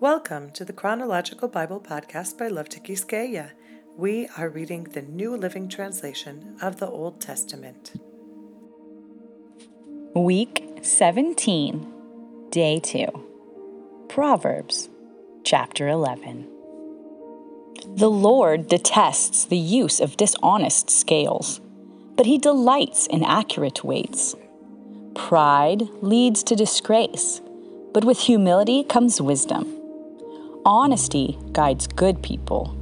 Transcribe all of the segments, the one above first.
Welcome to the Chronological Bible Podcast by Love Tikiskeya. We are reading the New Living Translation of the Old Testament. Week 17, Day 2. Proverbs, chapter 11. The Lord detests the use of dishonest scales, but he delights in accurate weights. Pride leads to disgrace, but with humility comes wisdom. Honesty guides good people.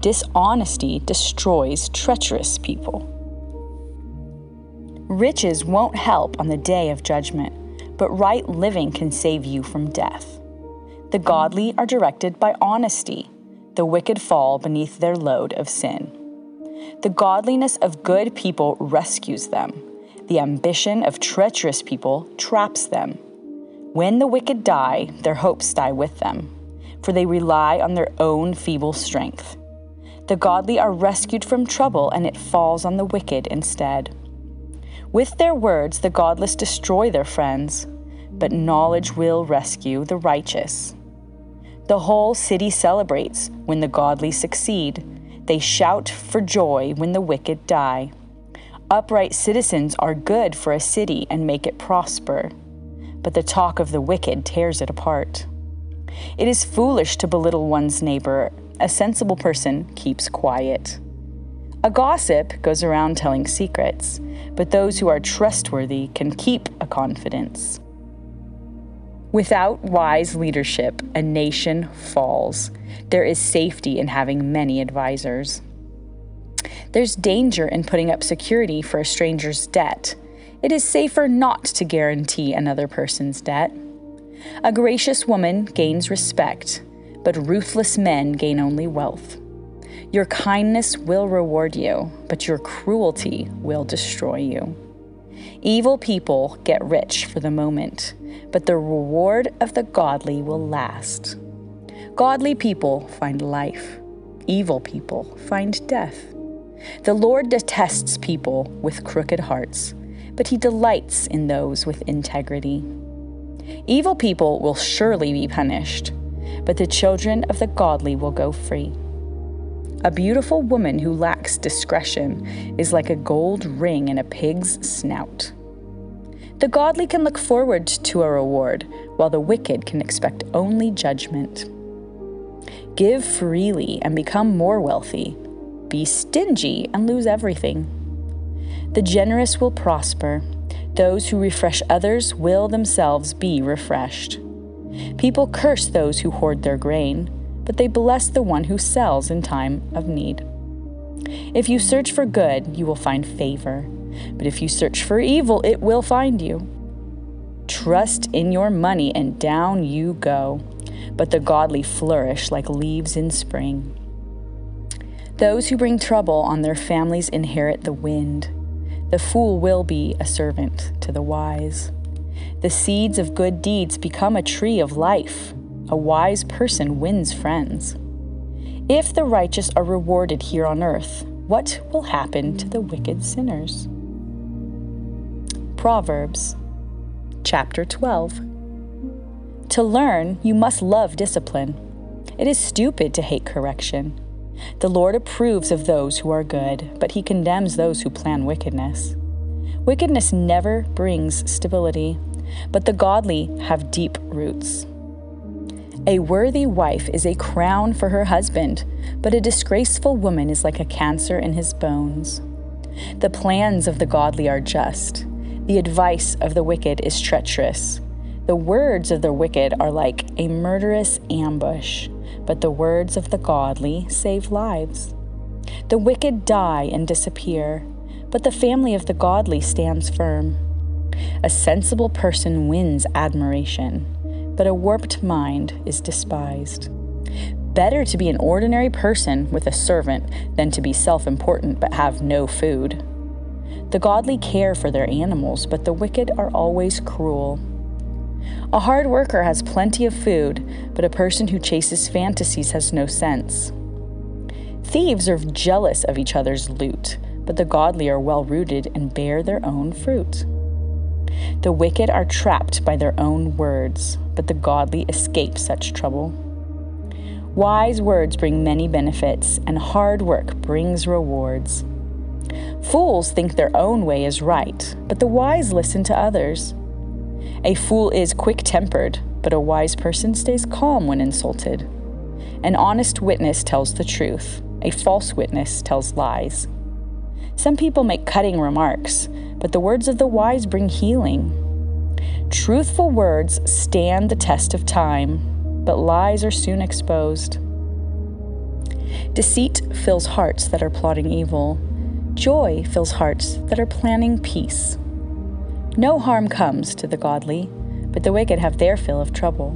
Dishonesty destroys treacherous people. Riches won't help on the day of judgment, but right living can save you from death. The godly are directed by honesty, the wicked fall beneath their load of sin. The godliness of good people rescues them, the ambition of treacherous people traps them. When the wicked die, their hopes die with them for they rely on their own feeble strength. The godly are rescued from trouble, and it falls on the wicked instead. With their words, the godless destroy their friends, but knowledge will rescue the righteous. The whole city celebrates when the godly succeed. They shout for joy when the wicked die. Upright citizens are good for a city and make it prosper, but the talk of the wicked tears it apart. It is foolish to belittle one's neighbor. A sensible person keeps quiet. A gossip goes around telling secrets, but those who are trustworthy can keep a confidence. Without wise leadership, a nation falls. There is safety in having many advisors. There's danger in putting up security for a stranger's debt. It is safer not to guarantee another person's debt. A gracious woman gains respect, but ruthless men gain only wealth. Your kindness will reward you, but your cruelty will destroy you. Evil people get rich for the moment, but the reward of the godly will last. Godly people find life, evil people find death. The Lord detests people with crooked hearts, but he delights in those with integrity. Evil people will surely be punished, but the children of the godly will go free. A beautiful woman who lacks discretion is like a gold ring in a pig's snout. The godly can look forward to a reward, while the wicked can expect only judgment. Give freely and become more wealthy. Be stingy and lose everything. The generous will prosper, those who refresh others will themselves be refreshed. People curse those who hoard their grain, but they bless the one who sells in time of need. If you search for good, you will find favor, but if you search for evil, it will find you. Trust in your money, and down you go, but the godly flourish like leaves in spring. Those who bring trouble on their families inherit the wind. The fool will be a servant to the wise. The seeds of good deeds become a tree of life. A wise person wins friends. If the righteous are rewarded here on earth, what will happen to the wicked sinners? Proverbs chapter 12. To learn, you must love discipline. It is stupid to hate correction. The Lord approves of those who are good, but he condemns those who plan wickedness. Wickedness never brings stability, but the godly have deep roots. A worthy wife is a crown for her husband, but a disgraceful woman is like a cancer in his bones. The plans of the godly are just, the advice of the wicked is treacherous. The words of the wicked are like a murderous ambush but the words of the godly save lives. The wicked die and disappear, but the family of the godly stands firm. A sensible person wins admiration, but a warped mind is despised. Better to be an ordinary person with a servant than to be self important but have no food. The godly care for their animals, but the wicked are always cruel. A hard worker has plenty of food, but a person who chases fantasies has no sense. Thieves are jealous of each other's loot, but the godly are well rooted and bear their own fruit. The wicked are trapped by their own words, but the godly escape such trouble. Wise words bring many benefits, and hard work brings rewards. Fools think their own way is right, but the wise listen to others. A fool is quick tempered, but a wise person stays calm when insulted. An honest witness tells the truth, a false witness tells lies. Some people make cutting remarks, but the words of the wise bring healing. Truthful words stand the test of time, but lies are soon exposed. Deceit fills hearts that are plotting evil. Joy fills hearts that are planning peace. No harm comes to the godly, but the wicked have their fill of trouble.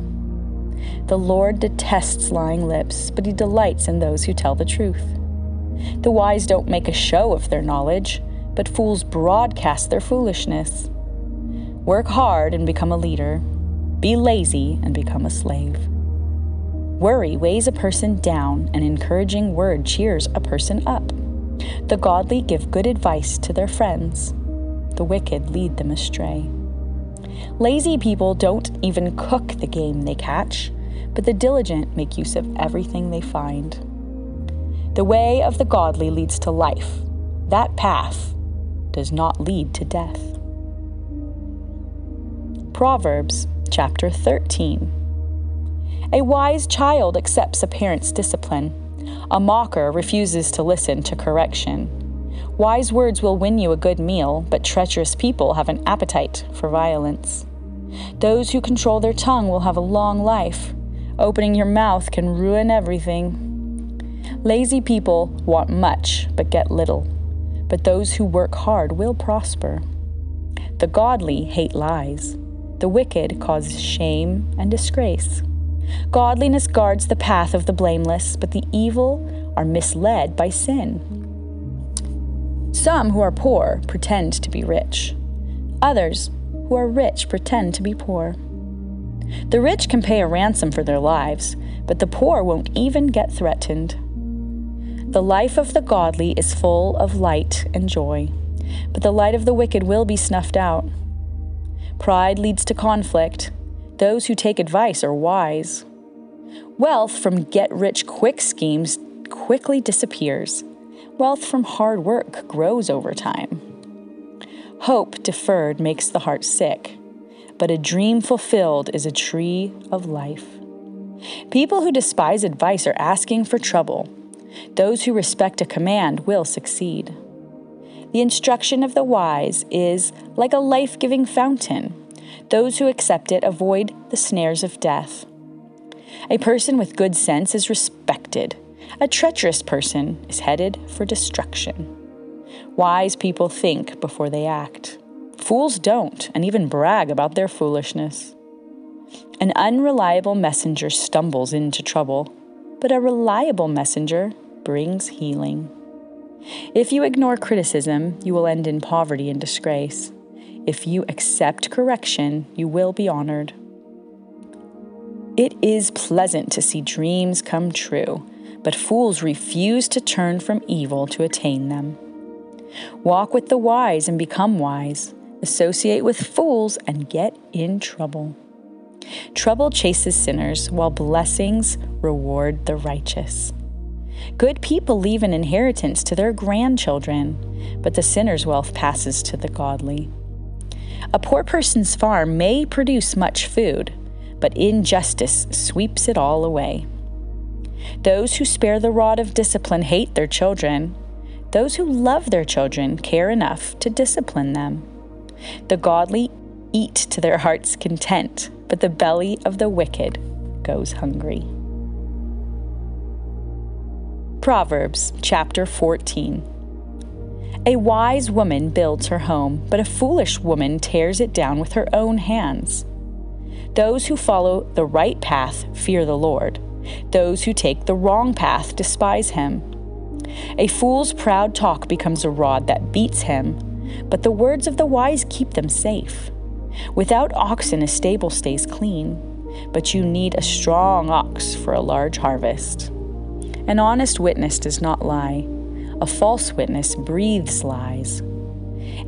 The Lord detests lying lips, but he delights in those who tell the truth. The wise don't make a show of their knowledge, but fools broadcast their foolishness. Work hard and become a leader. Be lazy and become a slave. Worry weighs a person down, an encouraging word cheers a person up. The godly give good advice to their friends, the wicked lead them astray. Lazy people don't even cook the game they catch, but the diligent make use of everything they find. The way of the godly leads to life. That path does not lead to death. Proverbs chapter 13. A wise child accepts a parent's discipline. A mocker refuses to listen to correction. Wise words will win you a good meal, but treacherous people have an appetite for violence. Those who control their tongue will have a long life. Opening your mouth can ruin everything. Lazy people want much but get little, but those who work hard will prosper. The godly hate lies, the wicked cause shame and disgrace. Godliness guards the path of the blameless, but the evil are misled by sin. Some who are poor pretend to be rich. Others who are rich pretend to be poor. The rich can pay a ransom for their lives, but the poor won't even get threatened. The life of the godly is full of light and joy, but the light of the wicked will be snuffed out. Pride leads to conflict, those who take advice are wise. Wealth from get rich quick schemes quickly disappears. Wealth from hard work grows over time. Hope deferred makes the heart sick, but a dream fulfilled is a tree of life. People who despise advice are asking for trouble. Those who respect a command will succeed. The instruction of the wise is like a life giving fountain those who accept it avoid the snares of death. A person with good sense is respected. A treacherous person is headed for destruction. Wise people think before they act. Fools don't, and even brag about their foolishness. An unreliable messenger stumbles into trouble, but a reliable messenger brings healing. If you ignore criticism, you will end in poverty and disgrace. If you accept correction, you will be honored. It is pleasant to see dreams come true, but fools refuse to turn from evil to attain them. Walk with the wise and become wise. Associate with fools and get in trouble. Trouble chases sinners, while blessings reward the righteous. Good people leave an inheritance to their grandchildren, but the sinner's wealth passes to the godly. A poor person's farm may produce much food, but injustice sweeps it all away. Those who spare the rod of discipline hate their children. Those who love their children care enough to discipline them. The godly eat to their heart's content, but the belly of the wicked goes hungry. Proverbs chapter 14. A wise woman builds her home, but a foolish woman tears it down with her own hands. Those who follow the right path fear the Lord. Those who take the wrong path despise him. A fool's proud talk becomes a rod that beats him, but the words of the wise keep them safe. Without oxen, a stable stays clean, but you need a strong ox for a large harvest. An honest witness does not lie a false witness breathes lies.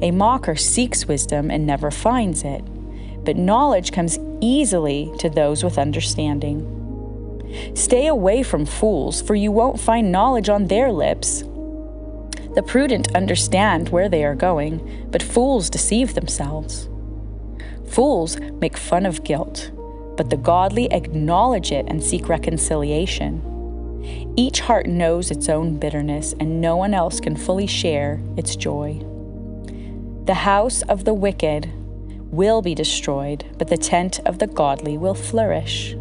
A mocker seeks wisdom and never finds it, but knowledge comes easily to those with understanding. Stay away from fools, for you won't find knowledge on their lips. The prudent understand where they are going, but fools deceive themselves. Fools make fun of guilt, but the godly acknowledge it and seek reconciliation. Each heart knows its own bitterness, and no one else can fully share its joy. The house of the wicked will be destroyed, but the tent of the godly will flourish.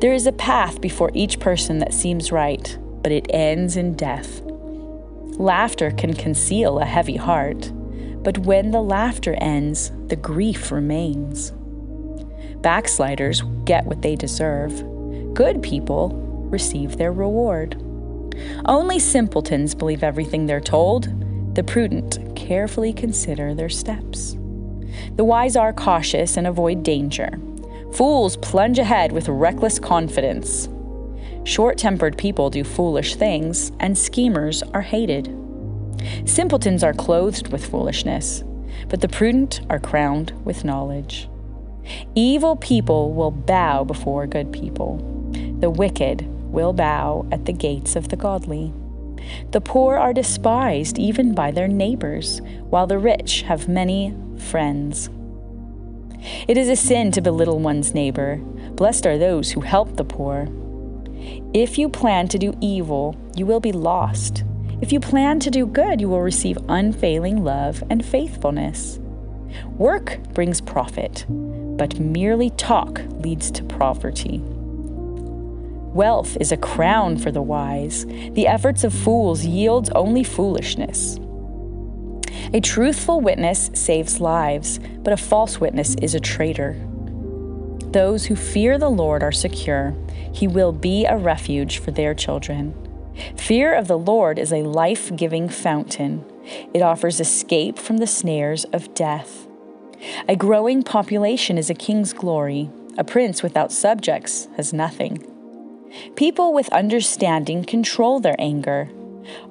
There is a path before each person that seems right, but it ends in death. Laughter can conceal a heavy heart, but when the laughter ends, the grief remains. Backsliders get what they deserve. Good people receive their reward. Only simpletons believe everything they're told. The prudent carefully consider their steps. The wise are cautious and avoid danger. Fools plunge ahead with reckless confidence. Short tempered people do foolish things, and schemers are hated. Simpletons are clothed with foolishness, but the prudent are crowned with knowledge. Evil people will bow before good people. The wicked will bow at the gates of the godly. The poor are despised even by their neighbors, while the rich have many friends. It is a sin to belittle one's neighbor. Blessed are those who help the poor. If you plan to do evil, you will be lost. If you plan to do good, you will receive unfailing love and faithfulness. Work brings profit, but merely talk leads to poverty. Wealth is a crown for the wise. The efforts of fools yields only foolishness. A truthful witness saves lives, but a false witness is a traitor. Those who fear the Lord are secure. He will be a refuge for their children. Fear of the Lord is a life giving fountain. It offers escape from the snares of death. A growing population is a king's glory. A prince without subjects has nothing. People with understanding control their anger.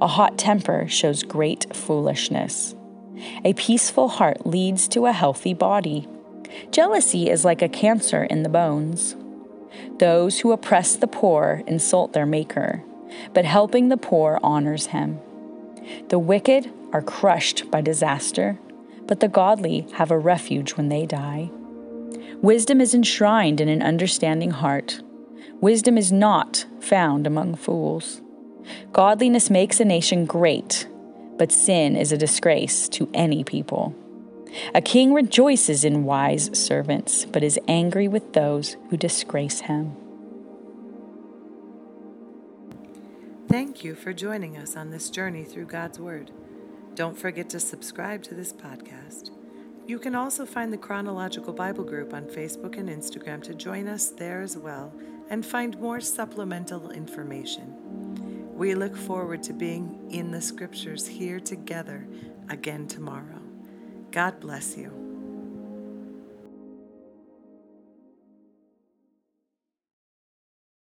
A hot temper shows great foolishness. A peaceful heart leads to a healthy body. Jealousy is like a cancer in the bones. Those who oppress the poor insult their Maker, but helping the poor honors him. The wicked are crushed by disaster, but the godly have a refuge when they die. Wisdom is enshrined in an understanding heart. Wisdom is not found among fools. Godliness makes a nation great, but sin is a disgrace to any people. A king rejoices in wise servants, but is angry with those who disgrace him. Thank you for joining us on this journey through God's Word. Don't forget to subscribe to this podcast. You can also find the Chronological Bible Group on Facebook and Instagram to join us there as well and find more supplemental information. We look forward to being in the scriptures here together again tomorrow. God bless you.